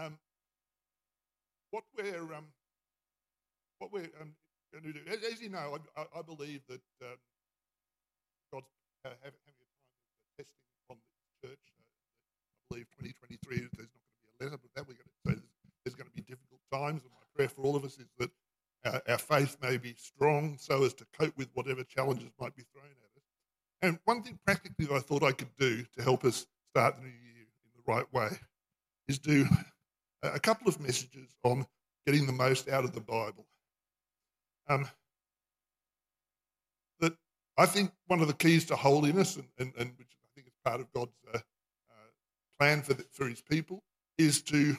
Um, what we're um, what we're um, going to do, as, as, you know, I, I believe that um, God's uh, having a time of testing on the church. Uh, I believe 2023 there's not going to be a letter, but that we're going to say there's going to be difficult times, and my prayer for all of us is that our, our faith may be strong so as to cope with whatever challenges might be thrown at us. And one thing practically that I thought I could do to help us start the new year in the right way is do a couple of messages on getting the most out of the Bible. Um, that I think one of the keys to holiness, and, and, and which I think is part of God's uh, uh, plan for, the, for his people, is to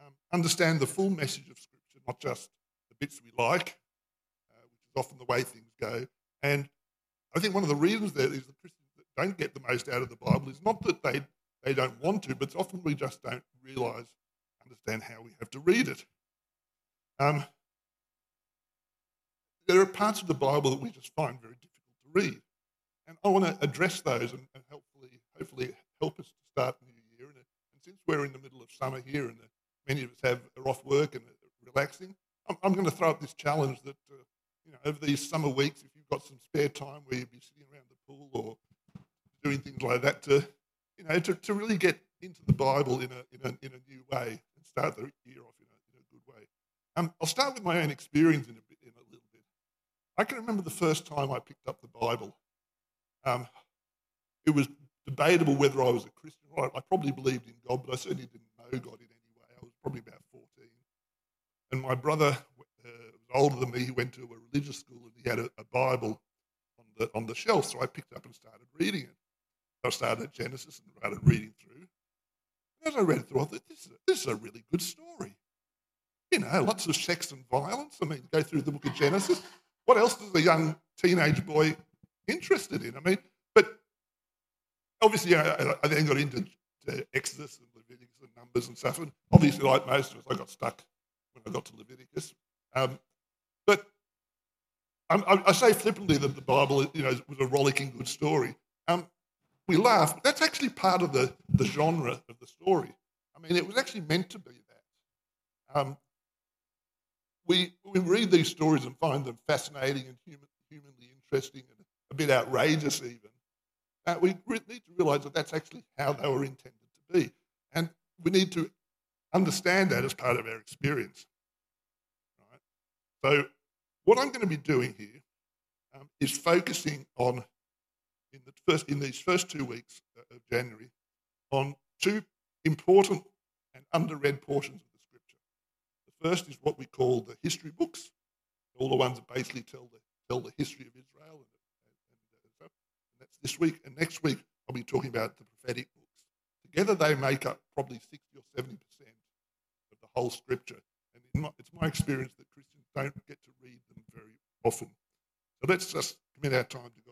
um, understand the full message of Scripture, not just the bits we like, uh, which is often the way things go. And I think one of the reasons that is the Christians that don't get the most out of the Bible is not that they, they don't want to, but it's often we just don't realise, understand how we have to read it. Um, there are parts of the Bible that we just find very difficult to read. And I want to address those and, and hopefully, hopefully help us to start the new year. And, and since we're in the middle of summer here and many of us have, are off work and relaxing, I'm, I'm, going to throw up this challenge that, uh, you know, over these summer weeks, if you've got some spare time where you'd be sitting around the pool or doing things like that, to, you know, to, to really get into the Bible in a, in a, in a new way and start the year off in a, in a good way. Um, I'll start with my own experience in a, bit, in a little bit. I can remember the first time I picked up the Bible. Um, it was debatable whether I was a Christian. I, I probably believed in God, but I certainly didn't know God in any way. I was probably about 14. And my brother uh, was older than me. He went to a religious school and he had a, a Bible on the, on the shelf. So I picked up and started reading it. I started at Genesis and started reading through. As I read through, I thought, this is, a, this is a really good story. You know, lots of sex and violence. I mean, go through the book of Genesis. What else is a young teenage boy interested in? I mean, but obviously, I, I then got into Exodus and Leviticus and Numbers and stuff. And obviously, like most of us, I got stuck when I got to Leviticus. Um, but I, I, say flippantly that the Bible, you know, was a rollicking good story. Um, we laugh, but that's actually part of the, the genre of the story. I mean, it was actually meant to be that. Um, we, we read these stories and find them fascinating and human, humanly interesting and a bit outrageous, even. Uh, we need to realize that that's actually how they were intended to be. And we need to understand that as part of our experience. Right? So, what I'm going to be doing here um, is focusing on in the first in these first two weeks uh, of January on two important and underread portions of the scripture. The first is what we call the history books, all the ones that basically tell the tell the history of Israel, and, and, and, that's this week. And next week I'll be talking about the prophetic books. Together they make up probably sixty or seventy percent of the whole scripture. And my, it's my experience that Christians don't get to read them very often. So let's just commit our time to God.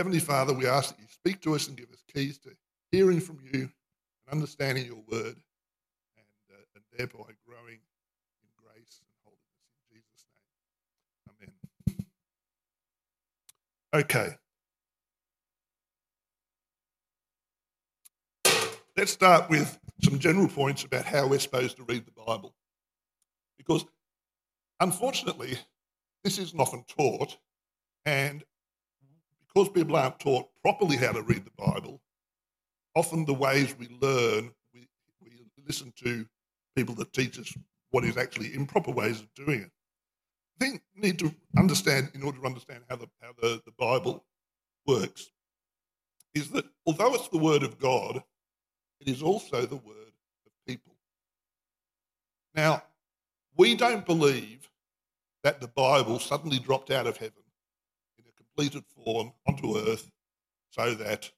Heavenly Father, we ask that you speak to us and give us keys to hearing from you and understanding your word and, uh, and thereby growing in grace and holiness. In Jesus' name. Amen. Okay. Let's start with some general points about how we're supposed to read the Bible. Because unfortunately, this isn't often taught, and because people aren't taught properly how to read the Bible, often the ways we learn, we, we listen to people that teach us what is actually improper ways of doing it. I think we need to understand, in order to understand how the, how the, the Bible works, is that although it's the Word of God, it is also the Word of people. Now, we don't believe that the Bible suddenly dropped out of heaven completed form onto earth so that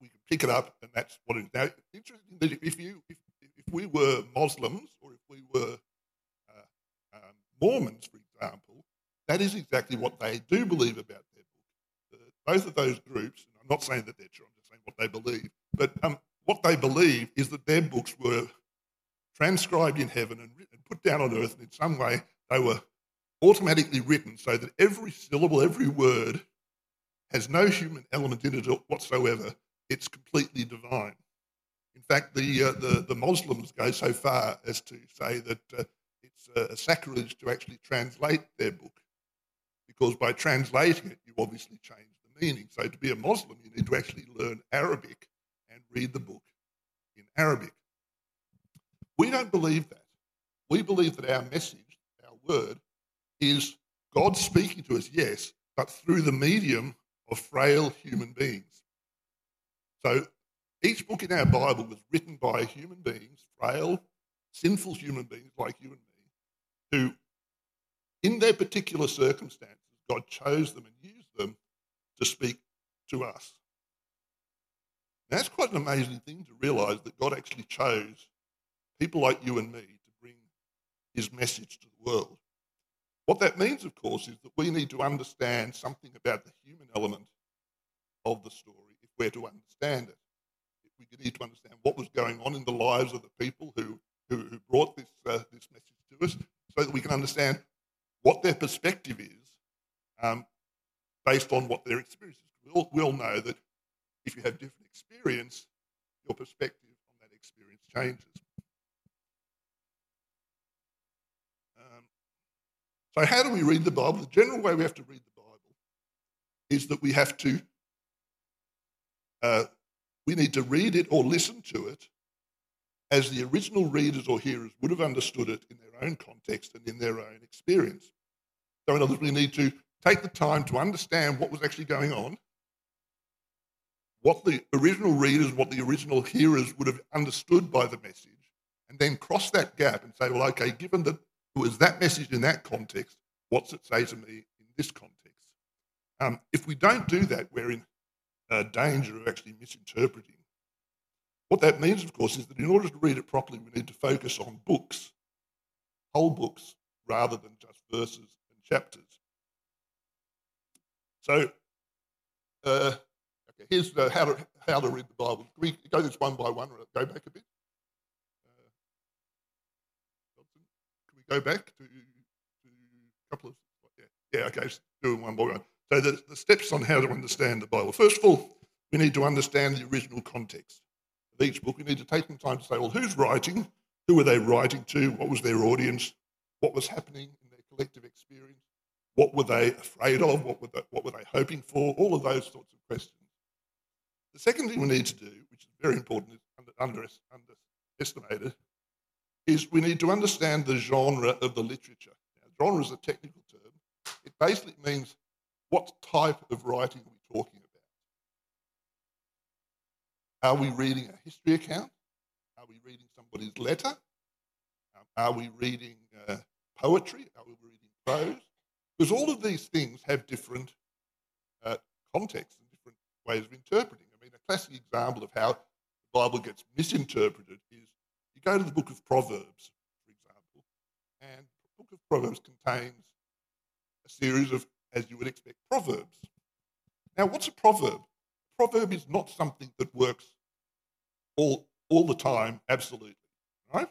we can pick it up and that's what it is. Now, interesting that if you if, if we were Muslims or if we were uh, um, Mormons, for example, that is exactly what they do believe about their book. Uh, both of those groups, I'm not saying that they're true, I'm just saying what they believe, but um, what they believe is that their books were transcribed in heaven and, written, and put down on earth, and in some way they were automatically written so that every syllable, every word has no human element in it whatsoever. It's completely divine. In fact, the, uh, the, the Muslims go so far as to say that uh, it's a sacrilege to actually translate their book because by translating it, you obviously change the meaning. So to be a Muslim, you need to actually learn Arabic and read the book in Arabic. We don't believe that. We believe that our message, our word, is God speaking to us, yes, but through the medium of frail human beings. So each book in our Bible was written by human beings, frail, sinful human beings like you and me, who, in their particular circumstances, God chose them and used them to speak to us. Now, that's quite an amazing thing to realize that God actually chose people like you and me to bring his message to the world. What that means, of course, is that we need to understand something about the human element of the story if we're to understand it. We need to understand what was going on in the lives of the people who, who, who brought this, uh, this message to us so that we can understand what their perspective is um, based on what their experience is. We all, we all know that if you have different experience, your perspective on that experience changes. So, how do we read the Bible? The general way we have to read the Bible is that we have to, uh, we need to read it or listen to it as the original readers or hearers would have understood it in their own context and in their own experience. So, in other words, we need to take the time to understand what was actually going on, what the original readers, what the original hearers would have understood by the message, and then cross that gap and say, well, okay, given that it was that message in that context. What's it say to me in this context? Um, if we don't do that, we're in uh, danger of actually misinterpreting. What that means, of course, is that in order to read it properly, we need to focus on books, whole books, rather than just verses and chapters. So, uh, okay, here's how, to, how to read the Bible. Can we go this one by one or go back a bit? Go back to, to a couple of, yeah, yeah okay, doing one by one. So the, the steps on how to understand the Bible. First of all, we need to understand the original context of each book. We need to take some time to say, well, who's writing? Who were they writing to? What was their audience? What was happening in their collective experience? What were they afraid of? What were they, what were they hoping for? All of those sorts of questions. The second thing we need to do, which is very important, is under, under, underestimated, is we need to understand the genre of the literature. Now, genre is a technical term. It basically means what type of writing are we talking about? Are we reading a history account? Are we reading somebody's letter? Are we reading uh, poetry? Are we reading prose? Because all of these things have different uh, contexts and different ways of interpreting. I mean, a classic example of how the Bible gets misinterpreted is go to the book of Proverbs, for example, and the book of Proverbs contains a series of, as you would expect, proverbs. Now, what's a proverb? A proverb is not something that works all, all the time, absolutely, right?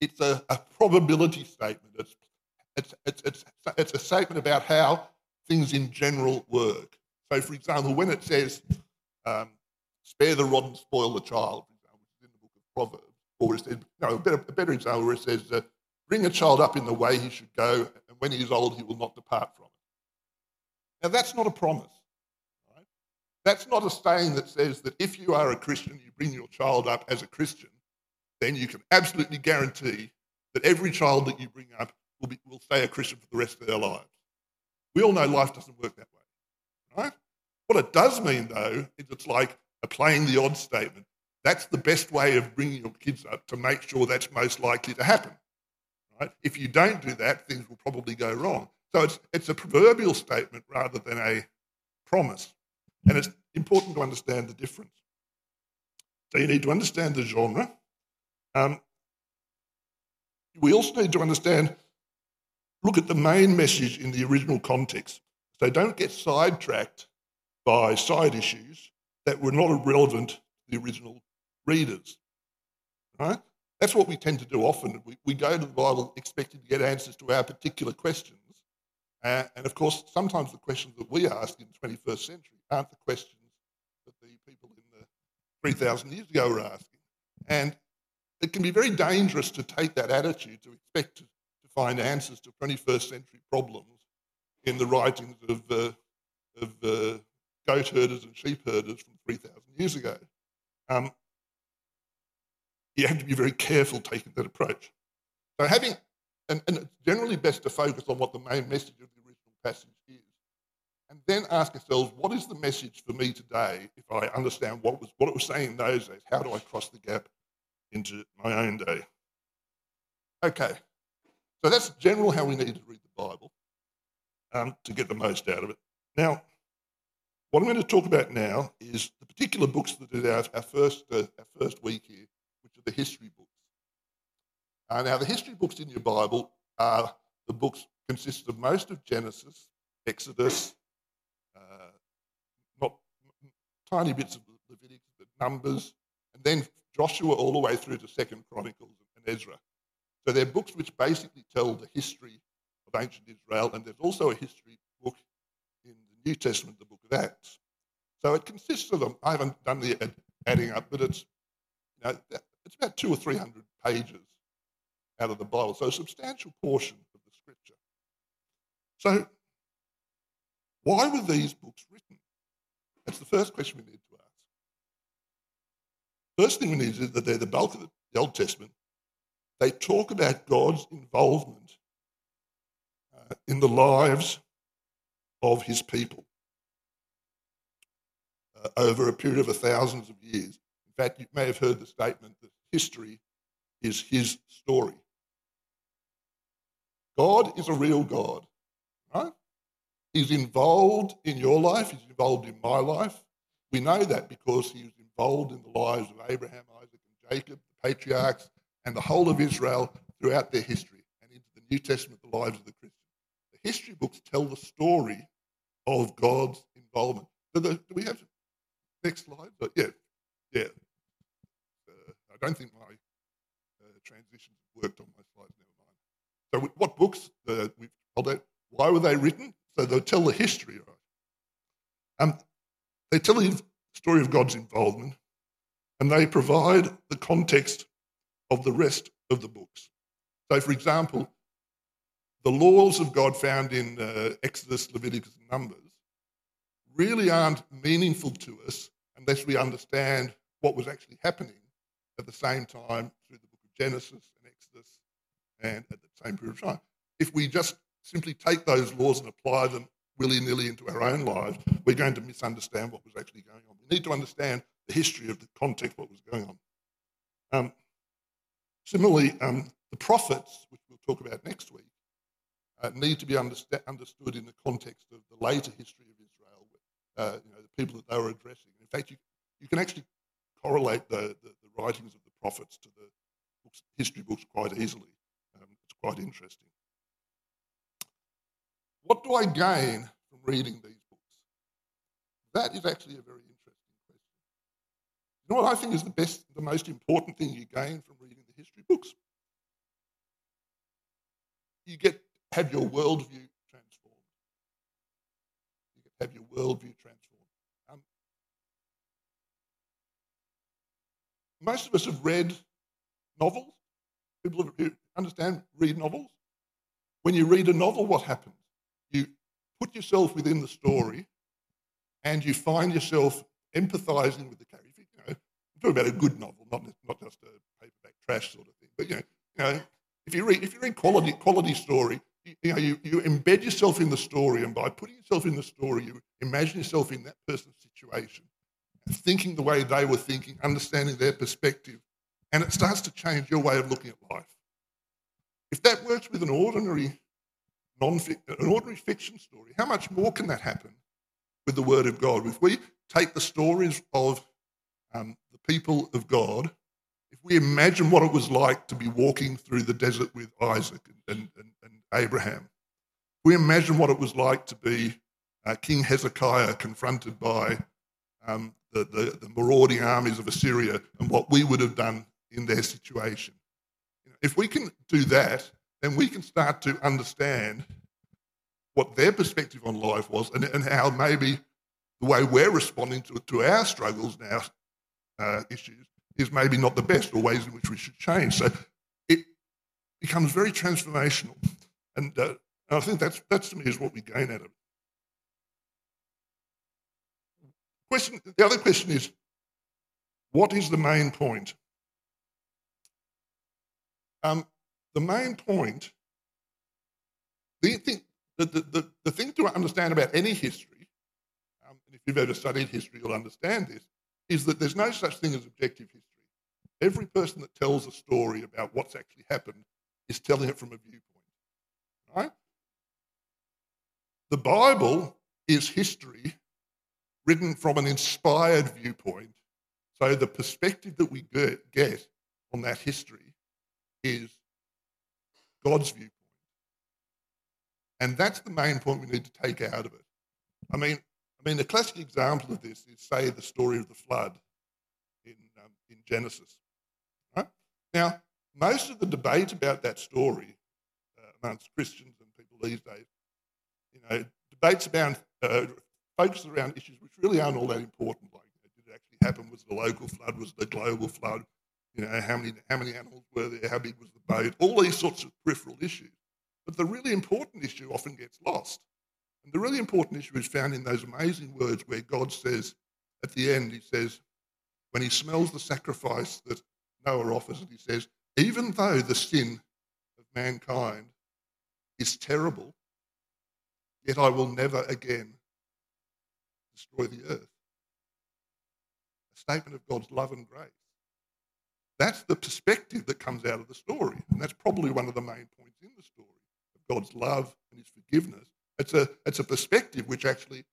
It's a, a probability statement. It's, it's, it's, it's, it's a statement about how things in general work. So, for example, when it says, um, spare the rod and spoil the child, which is in the book of Proverbs, or says, no, a better, a better example where it says, uh, bring a child up in the way he should go, and when he is old, he will not depart from it. Now, that's not a promise. Right? That's not a saying that says that if you are a Christian, you bring your child up as a Christian, then you can absolutely guarantee that every child that you bring up will, be, will stay a Christian for the rest of their lives. We all know life doesn't work that way, right? What it does mean, though, is it's like a playing the odds statement. That's the best way of bringing your kids up to make sure that's most likely to happen. Right? If you don't do that, things will probably go wrong. So it's, it's a proverbial statement rather than a promise. And it's important to understand the difference. So you need to understand the genre. Um, we also need to understand, look at the main message in the original context. So don't get sidetracked by side issues that were not relevant to the original readers. Right? That's what we tend to do often. We, we go to the Bible expecting to get answers to our particular questions. Uh, and of course, sometimes the questions that we ask in the 21st century aren't the questions that the people in the 3,000 years ago were asking. And it can be very dangerous to take that attitude to expect to, to find answers to 21st century problems in the writings of, uh, of uh, goat herders and sheep herders from 3,000 years ago. Um, you have to be very careful taking that approach. So having, and, and it's generally best to focus on what the main message of the original passage is, and then ask ourselves, what is the message for me today if I understand what, was, what it was saying in those days? How do I cross the gap into my own day? Okay, so that's general how we need to read the Bible um, to get the most out of it. Now, what I'm going to talk about now is the particular books that our, our first, uh, our first week here, the history books. Uh, now, the history books in your Bible are the books consist of most of Genesis, Exodus, uh, not tiny bits of Leviticus, but Numbers, and then Joshua all the way through to Second Chronicles and Ezra. So they're books which basically tell the history of ancient Israel, and there's also a history book in the New Testament, the book of Acts. So it consists of them. I haven't done the adding up, but it's you know, it's about two or three hundred pages out of the Bible. So a substantial portion of the scripture. So why were these books written? That's the first question we need to ask. First thing we need is that they're the bulk of the Old Testament. They talk about God's involvement uh, in the lives of his people uh, over a period of thousands of years. In fact, you may have heard the statement that history is his story. God is a real God, right? He's involved in your life, he's involved in my life. We know that because he was involved in the lives of Abraham, Isaac, and Jacob, the patriarchs, and the whole of Israel throughout their history, and into the New Testament, the lives of the Christians. The history books tell the story of God's involvement. So the, do we have next slide? But yeah, yeah. I don't think my uh, transitions worked on my slides. Never mind. So what books uh, we've told? Why were they written? So they'll tell the history. Right? Um, they tell the story of God's involvement, and they provide the context of the rest of the books. So, for example, the laws of God found in uh, Exodus, Leviticus, and Numbers really aren't meaningful to us unless we understand what was actually happening at the same time through the book of Genesis and Exodus and at the same period of time. If we just simply take those laws and apply them willy nilly into our own lives, we're going to misunderstand what was actually going on. We need to understand the history of the context, what was going on. Um, similarly, um, the prophets, which we'll talk about next week, uh, need to be understa- understood in the context of the later history of Israel, uh, you know, the people that they were addressing. In fact, you, you can actually correlate the, the, the writings of the prophets to the books, history books quite easily. Um, it's quite interesting. What do I gain from reading these books? That is actually a very interesting question. You know what I think is the best, the most important thing you gain from reading the history books? You get have your worldview transformed. You get have your worldview transformed. Um, most of us have read novels. People who understand read novels. When you read a novel, what happens? you put yourself within the story and you find yourself empathizing with the character. You know, I'm talking about a good novel, not, not just a paperback trash sort of thing. But you know, you know if you read if you read quality quality story, you, you know, you, you embed yourself in the story, and by putting yourself in the story, you imagine yourself in that person's situation, thinking the way they were thinking, understanding their perspective, and it starts to change your way of looking at life. If that works with an ordinary non an ordinary fiction story, how much more can that happen with the Word of God? If we take the stories of um, the people of God, if we imagine what it was like to be walking through the desert with Isaac and, and, and Abraham, we imagine what it was like to be uh, King Hezekiah confronted by um, the, the, the, marauding armies of Assyria and what we would have done in their situation. if we can do that, then we can start to understand what their perspective on life was and, and how maybe the way we're responding to, to our struggles now, uh, issues, is maybe not the best or ways in which we should change. So it becomes very transformational. And, uh, and I think that's, that's to me is what we gain out of it. Question, the other question is, what is the main point? Um, the main point, the thing, the, the, the, thing to understand about any history, um, and if you've ever studied history, you'll understand this, is that there's no such thing as objective history. Every person that tells a story about what's actually happened is telling it from a viewpoint. Right? The Bible is history written from an inspired viewpoint. So the perspective that we get on that history is God's viewpoint. And that's the main point we need to take out of it. I mean, I mean, the classic example of this is, say, the story of the flood in, um, in Genesis. Right? Now, most of the debate about that story uh, amongst Christians and people these days, you know, debates about uh, focus around issues which really aren't all that important. Like, you know, did it actually happen? Was the local flood? Was the global flood? You know, how many how many animals were there? How big was the boat? All these sorts of peripheral issues. But the really important issue often gets lost. And the really important issue is found in those amazing words where God says, at the end, He says, when He smells the sacrifice that Noah offers, and He says, even though the sin of mankind is terrible, yet I will never again destroy the earth. A statement of God's love and grace. That's the perspective that comes out of the story. And that's probably one of the main points in the story of God's love and his forgiveness. It's a, it's a perspective which actually,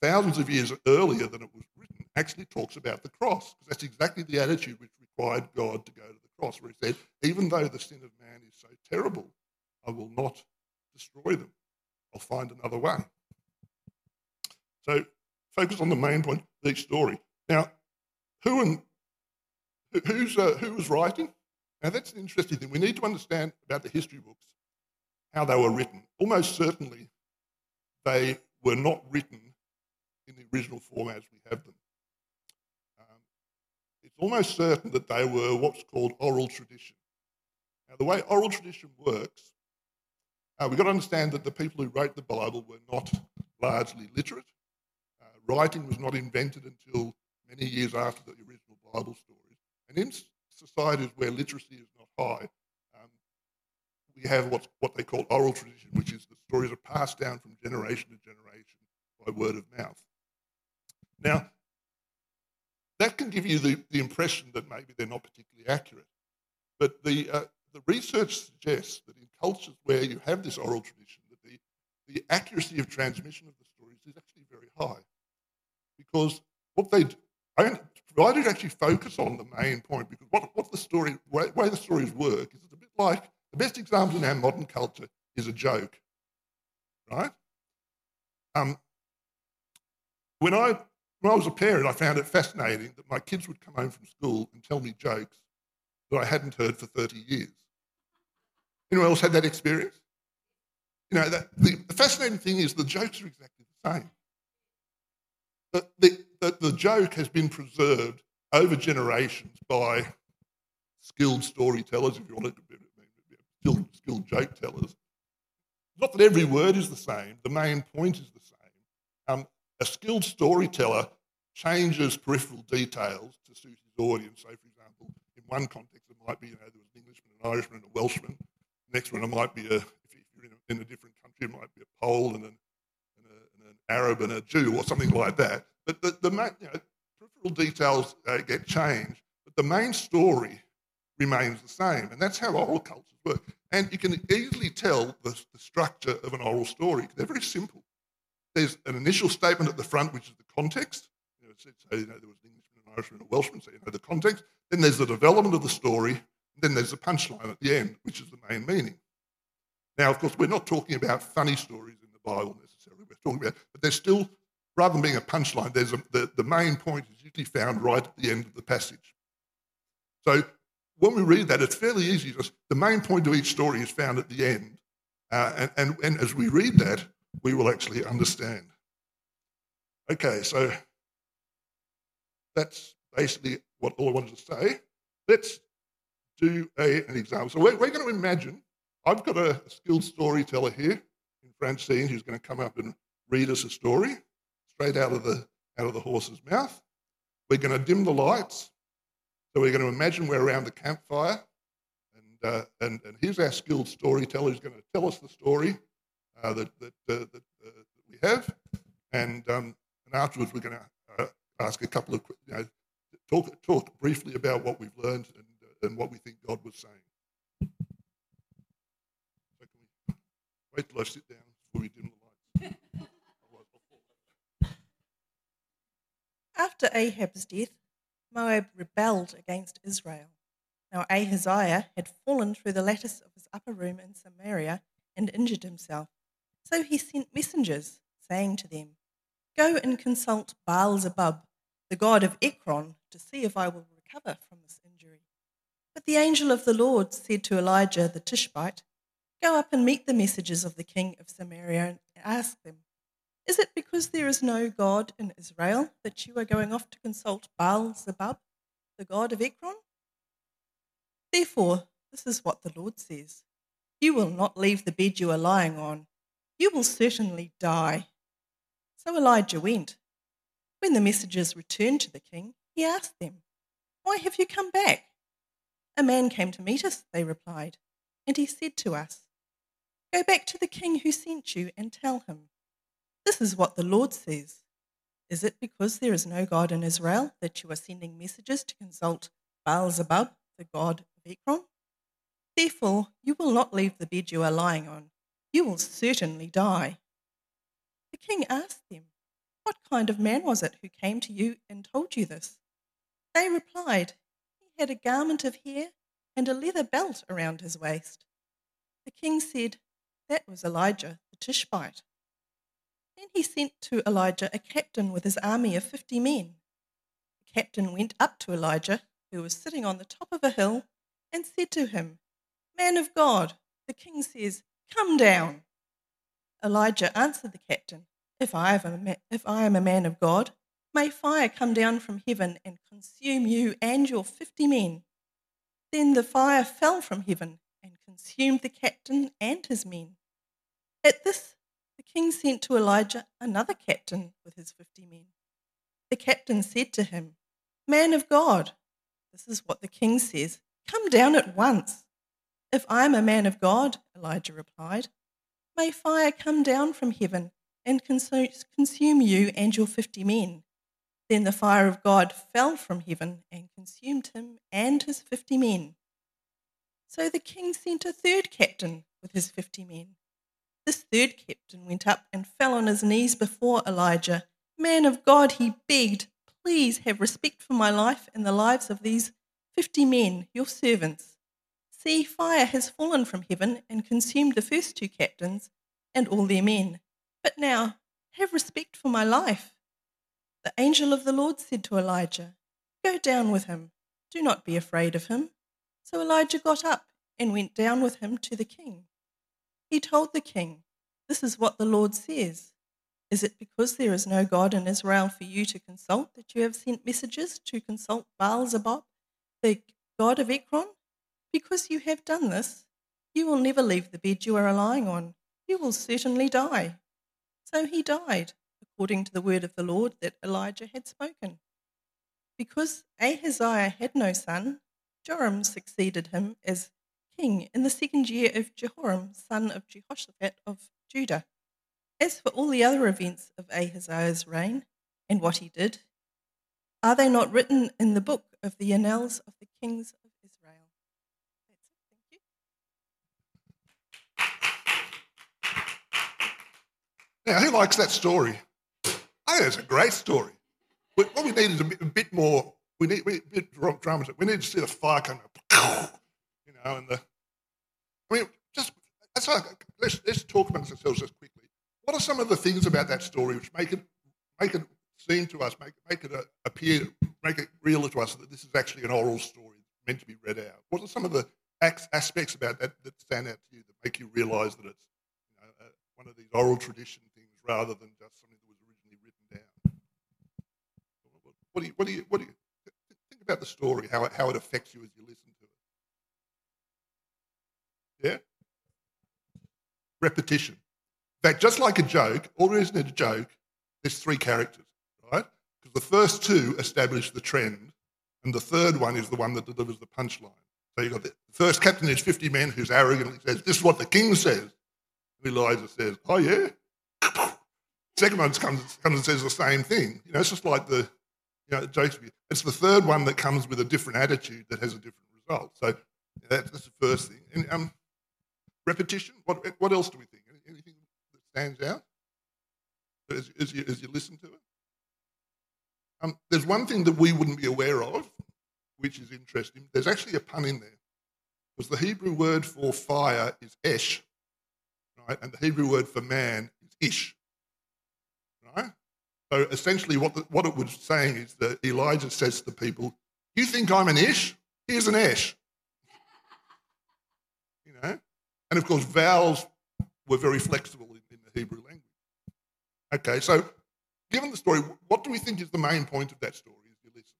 thousands of years earlier than it was written, actually talks about the cross. Because that's exactly the attitude which required God to go to the cross, where he said, Even though the sin of man is so terrible, I will not destroy them. I'll find another way. So focus on the main point of each story. Now, who and who's uh, who was writing? Now that's an interesting thing. We need to understand about the history books how they were written. Almost certainly, they were not written in the original form as we have them. Um, it's almost certain that they were what's called oral tradition. Now, the way oral tradition works, uh, we've got to understand that the people who wrote the Bible were not largely literate writing was not invented until many years after the original Bible stories. And in societies where literacy is not high, um, we have what's, what they call oral tradition, which is the stories are passed down from generation to generation by word of mouth. Now, that can give you the, the impression that maybe they're not particularly accurate. But the, uh, the research suggests that in cultures where you have this oral tradition, that the, the accuracy of transmission of the stories is actually very high because what they I to actually focus on the main point because what, what the story way, way the stories work is it's a bit like the best example in our modern culture is a joke, right? Um, when I when I was a parent, I found it fascinating that my kids would come home from school and tell me jokes that I hadn't heard for 30 years. Anyone else had that experience? You know, that, the fascinating thing is the jokes are exactly the same the, the, joke has been preserved over generations by skilled storytellers, if you want to, be skilled, skilled joke tellers. Not that every word is the same, the main point is the same. Um, a skilled storyteller changes peripheral details to suit his audience. So, for example, in one context, it might be, you know, there was an Englishman, an Irishman, and a Welshman. Next one, it might be, a, if you're in a, in a different country, it might be a Pole and an Arab and a Jew or something like that. But the, the you know, peripheral details uh, get changed, but the main story remains the same. And that's how oral cultures work. And you can easily tell the, the structure of an oral story. They're very simple. There's an initial statement at the front, which is the context. You know, so, you know, there was an Englishman, an Irishman, a Welshman, so you know the context. Then there's the development of the story. Then there's the punchline at the end, which is the main meaning. Now, of course, we're not talking about funny stories in the Bible we're talking about. But there's still, rather than being a punchline, there's a, the, the main point is usually found right at the end of the passage. So when we read that, it's fairly easy. Just, the main point of each story is found at the end. Uh, and, and, and as we read that, we will actually understand. Okay, so that's basically what all I wanted to say. Let's do a, an example. So we're, we're going to imagine, I've got a skilled storyteller here Francine who's going to come up and read us a story straight out of the, out of the horse's mouth. We're going to dim the lights. So we're going to imagine we're around the campfire. And, uh, and, and here's our skilled storyteller who's going to tell us the story uh, that, that, uh, that, uh, that, we have. And, um, and afterwards, we're going to uh, ask a couple of, you know, talk, talk briefly about what we've learned and, and what we think God was saying. Wait till I sit down we dim the lights? After Ahab's death, Moab rebelled against Israel. Now Ahaziah had fallen through the lattice of his upper room in Samaria and injured himself. So he sent messengers, saying to them, Go and consult Baal Zebub, the god of Ekron, to see if I will recover from this injury. But the angel of the Lord said to Elijah the Tishbite, Go up and meet the messengers of the king of Samaria and ask them, Is it because there is no God in Israel that you are going off to consult Baal Zebub, the god of Ekron? Therefore, this is what the Lord says You will not leave the bed you are lying on, you will certainly die. So Elijah went. When the messengers returned to the king, he asked them, Why have you come back? A man came to meet us, they replied, and he said to us, Go back to the king who sent you and tell him, This is what the Lord says. Is it because there is no God in Israel that you are sending messages to consult Baal Zebub, the god of Ekron? Therefore, you will not leave the bed you are lying on. You will certainly die. The king asked them, What kind of man was it who came to you and told you this? They replied, He had a garment of hair and a leather belt around his waist. The king said, That was Elijah the Tishbite. Then he sent to Elijah a captain with his army of fifty men. The captain went up to Elijah, who was sitting on the top of a hill, and said to him, Man of God, the king says, Come down. Elijah answered the captain, if if I am a man of God, may fire come down from heaven and consume you and your fifty men. Then the fire fell from heaven and consumed the captain and his men. At this, the king sent to Elijah another captain with his fifty men. The captain said to him, Man of God, this is what the king says Come down at once. If I am a man of God, Elijah replied, may fire come down from heaven and consume you and your fifty men. Then the fire of God fell from heaven and consumed him and his fifty men. So the king sent a third captain with his fifty men. This third captain went up and fell on his knees before Elijah. Man of God, he begged, please have respect for my life and the lives of these fifty men, your servants. See, fire has fallen from heaven and consumed the first two captains and all their men. But now, have respect for my life. The angel of the Lord said to Elijah, Go down with him. Do not be afraid of him. So Elijah got up and went down with him to the king. He told the king, This is what the Lord says. Is it because there is no God in Israel for you to consult that you have sent messages to consult Baal Zebub, the god of Ekron? Because you have done this, you will never leave the bed you are lying on. You will certainly die. So he died, according to the word of the Lord that Elijah had spoken. Because Ahaziah had no son, Joram succeeded him as king in the second year of Jehoram, son of Jehoshaphat of Judah. As for all the other events of Ahaziah's reign and what he did, are they not written in the book of the annals of the kings of Israel? It, Now, who likes that story? I think it's a great story. What we need is a bit, a bit more. We need we, bit drama. We need to see the fire come you know, and the. I mean, just that's like, let's let's talk amongst ourselves just quickly. What are some of the things about that story which make it make it seem to us, make make it appear, make it real to us that this is actually an oral story meant to be read out? What are some of the aspects about that that stand out to you that make you realise that it's you know, uh, one of these oral tradition things rather than just something that was originally written down. What do you, what do you, what do you about the story, how it, how it affects you as you listen to it. Yeah? Repetition. In fact, just like a joke, or isn't it a joke, there's three characters, right? Because the first two establish the trend, and the third one is the one that delivers the punchline. So you've got the first captain is 50 men who's arrogantly says, This is what the king says. And Elijah says, Oh, yeah? Second one comes, comes and says the same thing. You know, it's just like the, you know. It's the third one that comes with a different attitude that has a different result. So that's the first thing. And um, repetition, what, what else do we think? Anything that stands out as, as, you, as you listen to it? Um, there's one thing that we wouldn't be aware of, which is interesting. There's actually a pun in there. Because the Hebrew word for fire is esh, right? And the Hebrew word for man is ish. So essentially, what, the, what it was saying is that Elijah says to the people, You think I'm an ish? Here's an Ish. you know? And of course, vowels were very flexible in, in the Hebrew language. Okay, so given the story, what do we think is the main point of that story as you listen?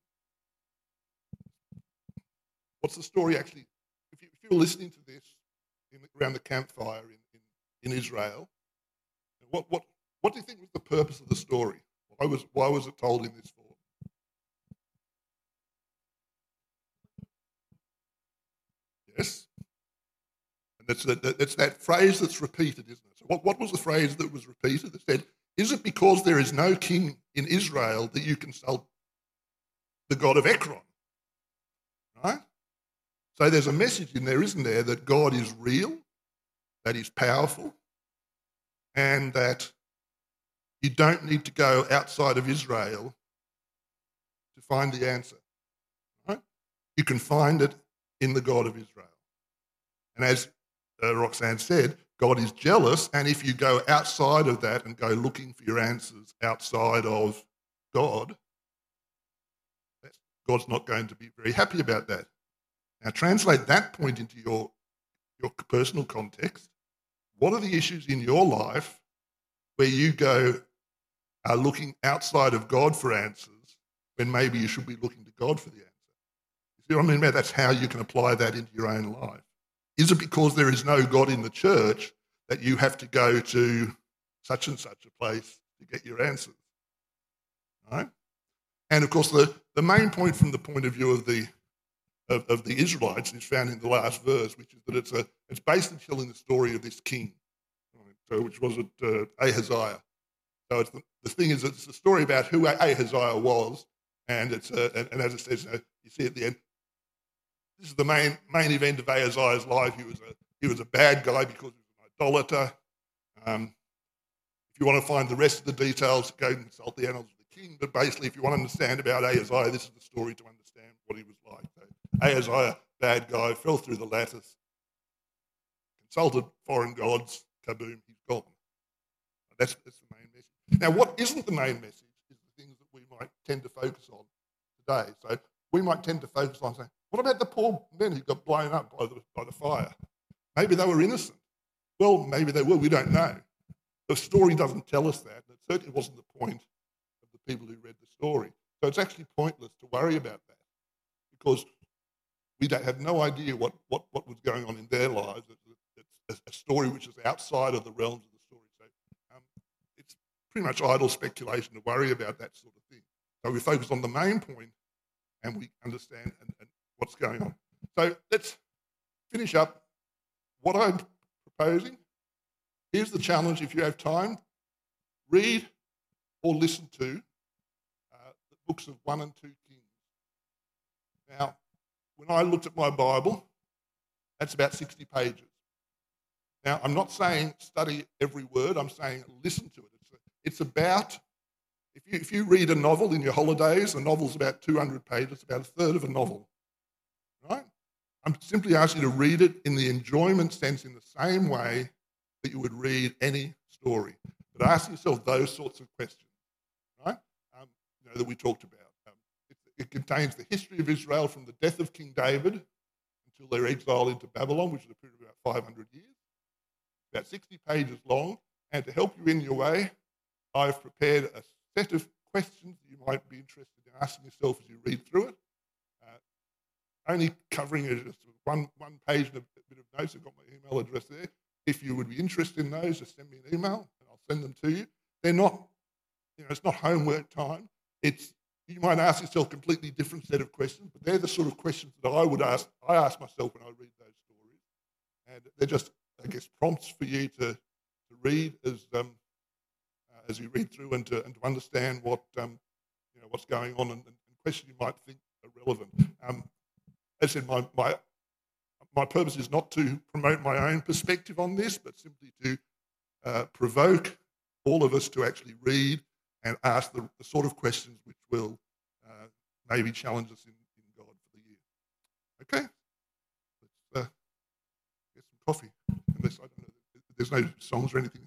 What's the story actually? If, you, are listening to this in, around the campfire in, in, in Israel, what, what, what do you think was the purpose of the story? Why was, why was it told in this form? Yes? And it's, that, it's that phrase that's repeated, isn't it? So what, what was the phrase that was repeated that said, is it because there is no king in Israel that you consult the God of Ekron? Right? So there's a message in there, isn't there, that God is real, that He's powerful, and that you don't need to go outside of Israel to find the answer. Right? You can find it in the God of Israel. And as uh, Roxanne said, God is jealous. And if you go outside of that and go looking for your answers outside of God, God's not going to be very happy about that. Now, translate that point into your, your personal context. What are the issues in your life where you go are looking outside of God for answers when maybe you should be looking to God for the answer? You see what I mean? That's how you can apply that into your own life. Is it because there is no God in the church that you have to go to such and such a place to get your answers? Right? And of course, the, the main point from the point of view of the of, of, the Israelites is found in the last verse, which is that it's a it's based basically telling the story of this king, right? so which was it uh, Ahaziah. So the, the, thing is, it's a story about who Ahaziah was, and it's uh, and, and, as it says, uh, you see at the end, this is the main main event of Ahaziah's life. He was a he was a bad guy because he was an idolater. Um, if you want to find the rest of the details, go and consult the annals of the king. But basically, if you want to understand about Ahaziah, this is the story to understand what he was like. So Ahaziah, bad guy, fell through the lattice, consulted foreign gods, kaboom, he's gone. That's, that's the main. Now, what isn't the main message is the things that we might tend to focus on today. So we might tend to focus on saying, what about the poor men who got blown up by the, by the fire? Maybe they were innocent. Well, maybe they were. We don't know. The story doesn't tell us that. It certainly wasn't the point of the people who read the story. So it's actually pointless to worry about that because we don't have no idea what, what, what was going on in their lives. It's a, story which is outside of the realms of the story. So um, it's pretty much idle speculation to worry about that sort of thing. So we focus on the main point and we understand and, and what's going on. So let's finish up what I'm proposing. Here's the challenge if you have time read or listen to uh, the books of 1 and 2 Kings. Now, when I looked at my Bible, that's about 60 pages. Now, I'm not saying study every word, I'm saying listen to it. It's, about, if you, if you read a novel in your holidays, a novel's about 200 pages, about a third of a novel. Right? I'm simply asking you to read it in the enjoyment sense in the same way that you would read any story. But ask yourself those sorts of questions, right? Um, you know, that we talked about. Um, it, it, contains the history of Israel from the death of King David until their exile into Babylon, which is a period of about 500 years. About 60 pages long. And to help you in your way, I've prepared a set of questions you might be interested in asking yourself as you read through it. only covering it just one, one page and a bit of notes. I've got my email address there. If you would be interested in those, just send me an email and I'll send them to you. They're not, you know, it's not homework time. It's you might ask yourself a completely different set of questions, but they're the sort of questions that I would ask. I ask myself when I read those stories, and they're just, I guess, prompts for you to, to read as um, uh, as you read through and to and to understand what um, you know what's going on and, and questions you might think are relevant. Um, as I said, my, my my purpose is not to promote my own perspective on this, but simply to uh, provoke all of us to actually read and ask the, the sort of questions which will uh, maybe challenge us in, in, God for the year. Okay? Let's uh, get some coffee. Unless I don't know, there's no songs or anything